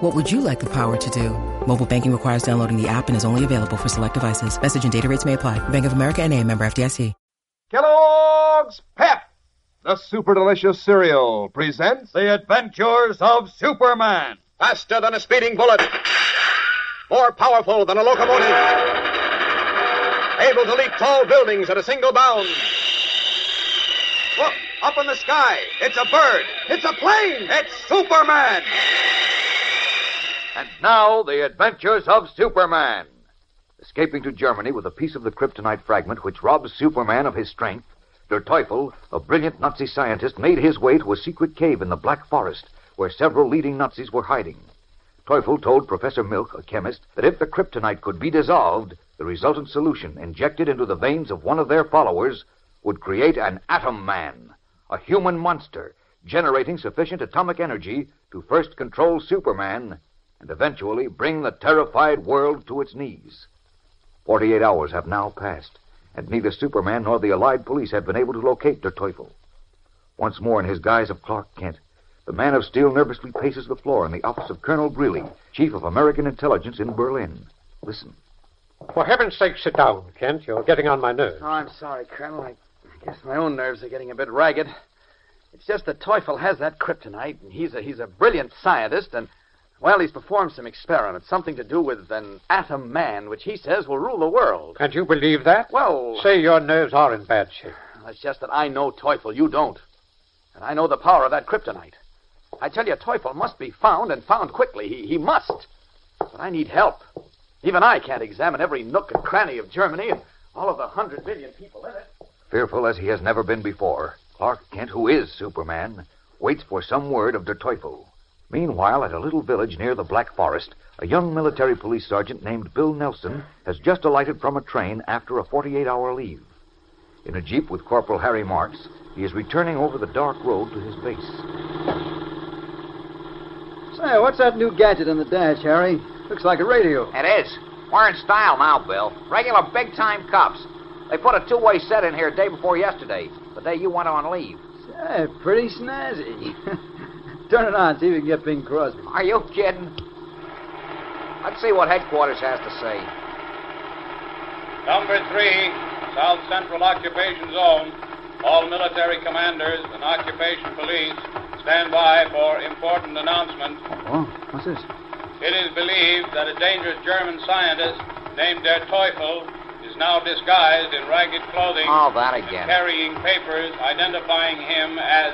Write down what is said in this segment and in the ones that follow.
What would you like the power to do? Mobile banking requires downloading the app and is only available for select devices. Message and data rates may apply. Bank of America and a member FDIC. Kellogg's Pep, the super delicious cereal, presents The Adventures of Superman. Faster than a speeding bullet. More powerful than a locomotive. Able to leap tall buildings at a single bound. Look, up in the sky. It's a bird. It's a plane. It's Superman. And now, the adventures of Superman. Escaping to Germany with a piece of the kryptonite fragment which robs Superman of his strength, Der Teufel, a brilliant Nazi scientist, made his way to a secret cave in the Black Forest where several leading Nazis were hiding. Teufel told Professor Milk, a chemist, that if the kryptonite could be dissolved, the resultant solution, injected into the veins of one of their followers, would create an atom man, a human monster, generating sufficient atomic energy to first control Superman and eventually bring the terrified world to its knees. Forty-eight hours have now passed, and neither Superman nor the Allied police have been able to locate Der Teufel. Once more in his guise of Clark Kent, the man of steel nervously paces the floor in the office of Colonel Greeley, Chief of American Intelligence in Berlin. Listen. For heaven's sake, sit down, Kent. You're getting on my nerves. Oh, I'm sorry, Colonel. I guess my own nerves are getting a bit ragged. It's just that Teufel has that kryptonite, and he's a he's a brilliant scientist, and well, he's performed some experiments, something to do with an atom man, which he says will rule the world. And you believe that? Well, Say your nerves are in bad shape. it's just that I know Teufel, you don't, and I know the power of that kryptonite. I tell you, Teufel must be found and found quickly. He he must. But I need help. Even I can't examine every nook and cranny of Germany and all of the hundred million people in it. Fearful as he has never been before, Clark Kent, who is Superman, waits for some word of Der Teufel. Meanwhile, at a little village near the Black Forest, a young military police sergeant named Bill Nelson has just alighted from a train after a 48 hour leave. In a jeep with Corporal Harry Marks, he is returning over the dark road to his base. Say, what's that new gadget in the dash, Harry? Looks like a radio. It is. We're in style now, Bill. Regular big time cops. They put a two way set in here day before yesterday, the day you went on leave. Say, pretty snazzy. Turn it on, see if we can get Bing Crosby. Are you kidding? Let's see what headquarters has to say. Number three, South Central Occupation Zone. All military commanders and occupation police stand by for important announcement. Oh, what's this? It is believed that a dangerous German scientist named Der Teufel is now disguised in ragged clothing All that and again. carrying papers identifying him as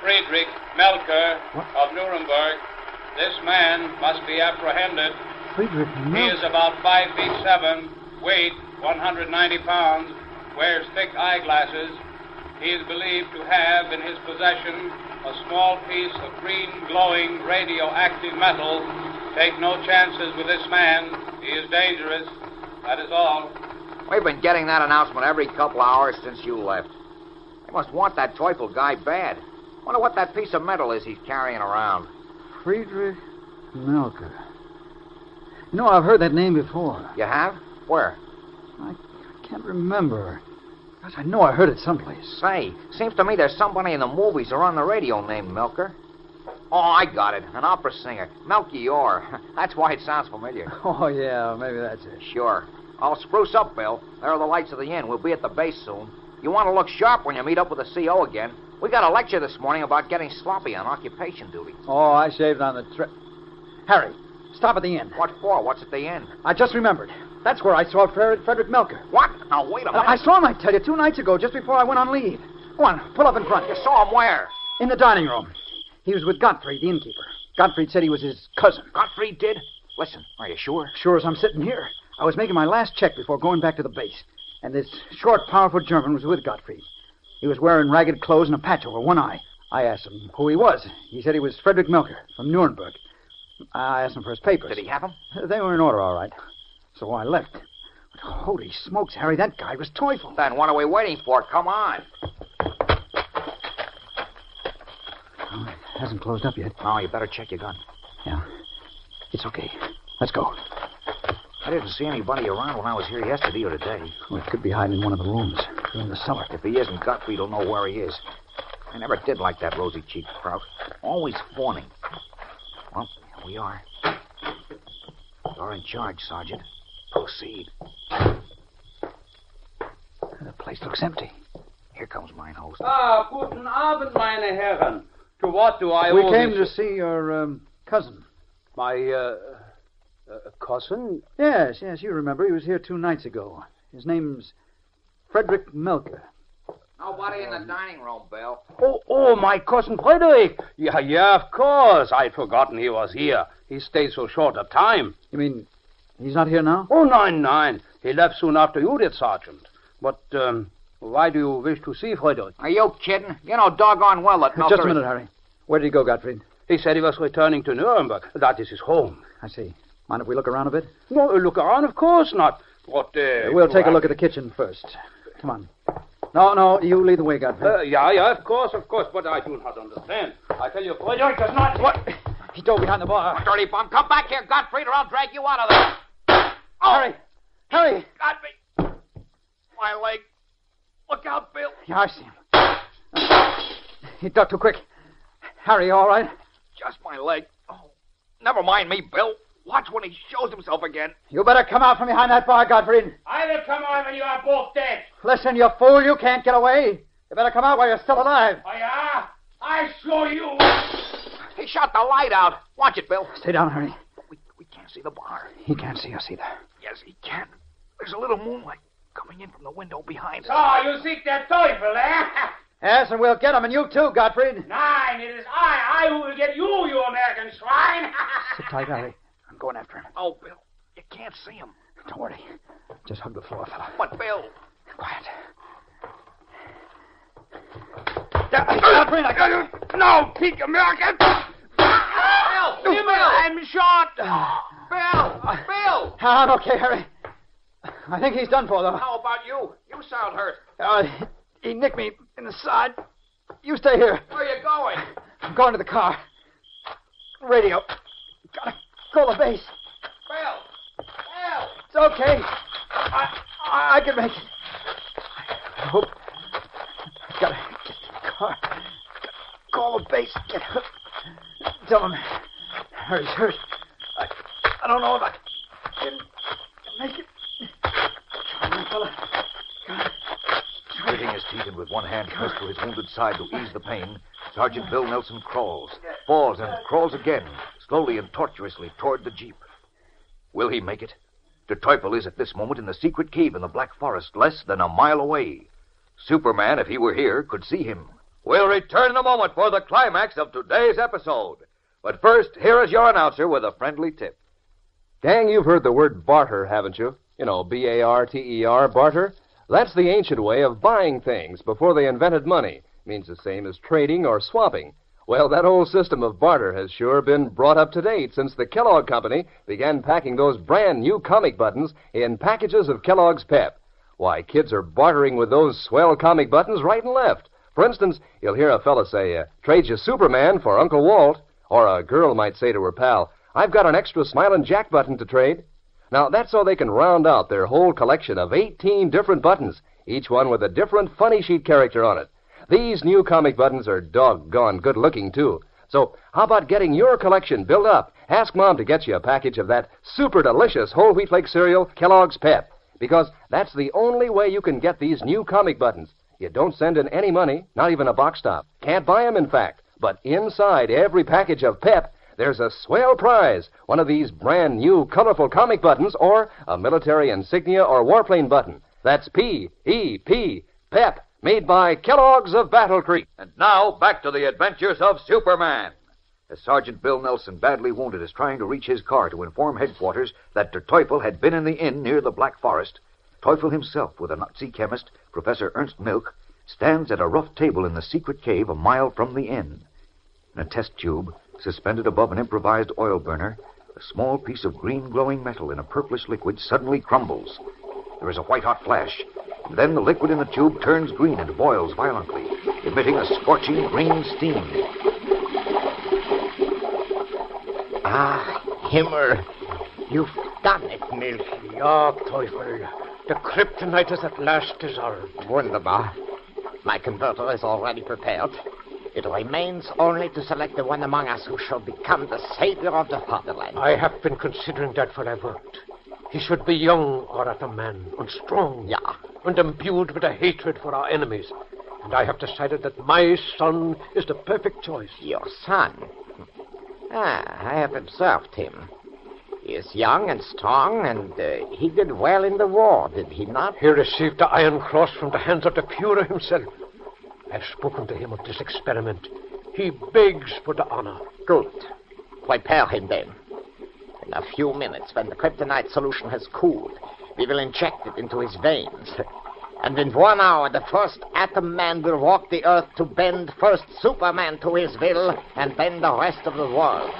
Friedrich Melker of Nuremberg. This man must be apprehended. Friedrich He is about five feet seven, weight 190 pounds, wears thick eyeglasses. He is believed to have in his possession a small piece of green glowing radioactive metal. Take no chances with this man. He is dangerous. That is all. We've been getting that announcement every couple of hours since you left. They must want that Teufel guy bad. Wonder what that piece of metal is he's carrying around. Friedrich Melker. You know, I've heard that name before. You have? Where? I can't remember. Gosh, I know I heard it someplace. Say, seems to me there's somebody in the movies or on the radio named Milker. Oh, I got it. An opera singer. Melchior. That's why it sounds familiar. Oh, yeah, maybe that's it. Sure. I'll spruce up, Bill. There are the lights of the inn. We'll be at the base soon. You want to look sharp when you meet up with the CO again. We got a lecture this morning about getting sloppy on occupation duty. Oh, I shaved on the trip. Harry, stop at the inn. What for? What's at the inn? I just remembered. That's where I saw Fred- Frederick Melker. What? Now, wait a uh, minute. I saw him, I tell you, two nights ago, just before I went on leave. Go on, pull up in front. You saw him where? In the dining room. He was with Gottfried, the innkeeper. Gottfried said he was his cousin. Gottfried did? Listen, are you sure? Sure as I'm sitting here. I was making my last check before going back to the base. And this short, powerful German was with Gottfried. He was wearing ragged clothes and a patch over one eye. I asked him who he was. He said he was Frederick Melker from Nuremberg. I asked him for his papers. Did he have them? They were in order, all right. So I left. But holy smokes, Harry, that guy was Teufel. Then what are we waiting for? Come on. Oh, it hasn't closed up yet. Oh, you better check your gun. Yeah. It's okay. Let's go. I didn't see anybody around when I was here yesterday or today. Well, it could be hiding in one of the rooms. In the cellar. If he isn't, Gottfried will know where he is. I never did like that rosy-cheeked Prout. Always fawning. Well, here we are. You're in charge, Sergeant. Proceed. The place looks empty. Here comes mine host. Ah, guten Abend, meine Herren. To what do I owe you? we owe came this- to see your um, cousin. My, uh, uh, cousin? Yes, yes, you remember. He was here two nights ago. His name's Frederick Melker. Nobody in the dining room, Bill. Oh, oh, my cousin Frederick. Yeah, yeah, of course. I'd forgotten he was here. He stayed so short a time. You mean he's not here now? Oh, nein, nein. He left soon after you did, Sergeant. But, um, why do you wish to see Frederick? Are you kidding? You know doggone well that Melker Just a minute, Harry. Where did he go, Gottfried? He said he was returning to Nuremberg. That is his home. I see. Mind if we look around a bit? No, look around, of course not. What, uh... we'll take a look at the kitchen first. Come on. No, no, you lead the way, Gottfried. Uh, yeah, yeah, of course, of course, but I do not understand. I tell you, Frederick does not... What? He dove behind the bar. Dirty bum, come back here, Gottfried, or I'll drag you out of there. Oh, Harry! Harry! me. My leg. Look out, Bill. Yeah, I see him. He ducked too quick. Harry, all right? Just my leg. Oh, never mind me, Bill. Watch when he shows himself again. You better come out from behind that bar, Gottfried. I will come out when you are both dead. Listen, you fool, you can't get away. You better come out while you're still alive. Oh, yeah? I show you. He shot the light out. Watch it, Bill. Stay down, Harry. We, we can't see the bar. He can't see us either. Yes, he can. There's a little moonlight coming in from the window behind us. Oh, you seek that Teufel, eh? Yes, and we'll get him, and you too, Gottfried. Nein, it is I. I who will get you, you American swine. Sit tight, Harry. Going after him. Oh, Bill, you can't see him. Don't worry. Just hug the floor, fella. But, Bill. Quiet. Gottfried, I got you. No, peak American. Bill, Bill, I'm shot. Bill, Bill. I'm okay, Harry. I think he's done for, though. How about you? You sound hurt. Uh, he nicked me in the side. You stay here. Where are you going? I'm going to the car. Radio. Gotta call the base. Bill. Bill. It's okay. I, I, I can make it. I hope. Gotta get to the car. Call the base. Get her. Tell them Harry's hurt. I, I don't know if I can, can make it. Try, my fella. Gritting his teeth and with one hand pressed to his wounded side to ease the pain, Sergeant Bill Nelson crawls, falls, and crawls again, slowly and tortuously toward the jeep. Will he make it? Der Teufel is at this moment in the secret cave in the Black Forest, less than a mile away. Superman, if he were here, could see him. We'll return in a moment for the climax of today's episode. But first, here is your announcer with a friendly tip. Gang, you've heard the word barter, haven't you? You know, B A R T E R, barter. That's the ancient way of buying things before they invented money. Means the same as trading or swapping. Well, that old system of barter has sure been brought up to date since the Kellogg Company began packing those brand new comic buttons in packages of Kellogg's Pep. Why, kids are bartering with those swell comic buttons right and left. For instance, you'll hear a fella say, uh, trade you Superman for Uncle Walt. Or a girl might say to her pal, I've got an extra Smilin' Jack button to trade. Now, that's so they can round out their whole collection of 18 different buttons, each one with a different funny sheet character on it. These new comic buttons are doggone good looking, too. So, how about getting your collection built up? Ask Mom to get you a package of that super delicious whole wheat flake cereal, Kellogg's Pep. Because that's the only way you can get these new comic buttons. You don't send in any money, not even a box top. Can't buy 'em, in fact. But inside every package of Pep, there's a swell prize one of these brand new colorful comic buttons or a military insignia or warplane button. That's P E P, PEP, made by Kellogg's of Battle Creek. And now, back to the adventures of Superman. As Sergeant Bill Nelson, badly wounded, is trying to reach his car to inform headquarters that Der Teufel had been in the inn near the Black Forest, Teufel himself, with a Nazi chemist, Professor Ernst Milk, stands at a rough table in the secret cave a mile from the inn. In a test tube, suspended above an improvised oil burner, a small piece of green glowing metal in a purplish liquid suddenly crumbles. There is a white hot flash. And then the liquid in the tube turns green and boils violently, emitting a scorching green steam. Ah, Himmel, you've done it, Milk. Ja, Teufel. The kryptonite is at last dissolved. Wunderbar. My converter is already prepared. It remains only to select the one among us who shall become the savior of the fatherland. I have been considering that for Everett. He should be young, or at a man, and strong. Yeah. And imbued with a hatred for our enemies. And I have decided that my son is the perfect choice. Your son? Ah, I have observed him. He is young and strong, and uh, he did well in the war, did he not? He received the Iron Cross from the hands of the Fuhrer himself. I've spoken to him of this experiment. He begs for the honor. Good. Prepare him then. In a few minutes, when the kryptonite solution has cooled, we will inject it into his veins. And in one hour, the first atom man will walk the earth to bend first Superman to his will, and then the rest of the world.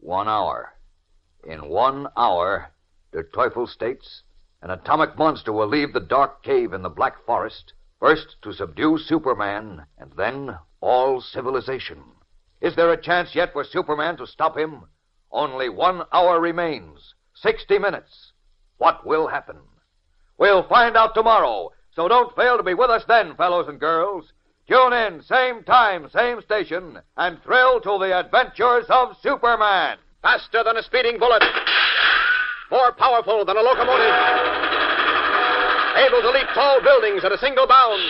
One hour. In one hour, Der Teufel states, an atomic monster will leave the dark cave in the Black Forest, first to subdue Superman, and then all civilization. Is there a chance yet for Superman to stop him? Only one hour remains. Sixty minutes. What will happen? We'll find out tomorrow, so don't fail to be with us then, fellows and girls. Tune in, same time, same station, and thrill to the adventures of Superman. Faster than a speeding bullet. More powerful than a locomotive. Able to leap tall buildings at a single bound.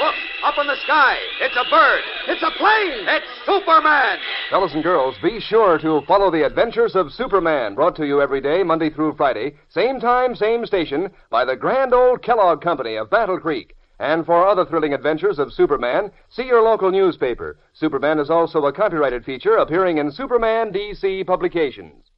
Look, up in the sky. It's a bird. It's a plane. It's Superman. Fellows and girls, be sure to follow the adventures of Superman, brought to you every day, Monday through Friday, same time, same station, by the grand old Kellogg Company of Battle Creek. And for other thrilling adventures of Superman, see your local newspaper. Superman is also a copyrighted feature appearing in Superman DC publications.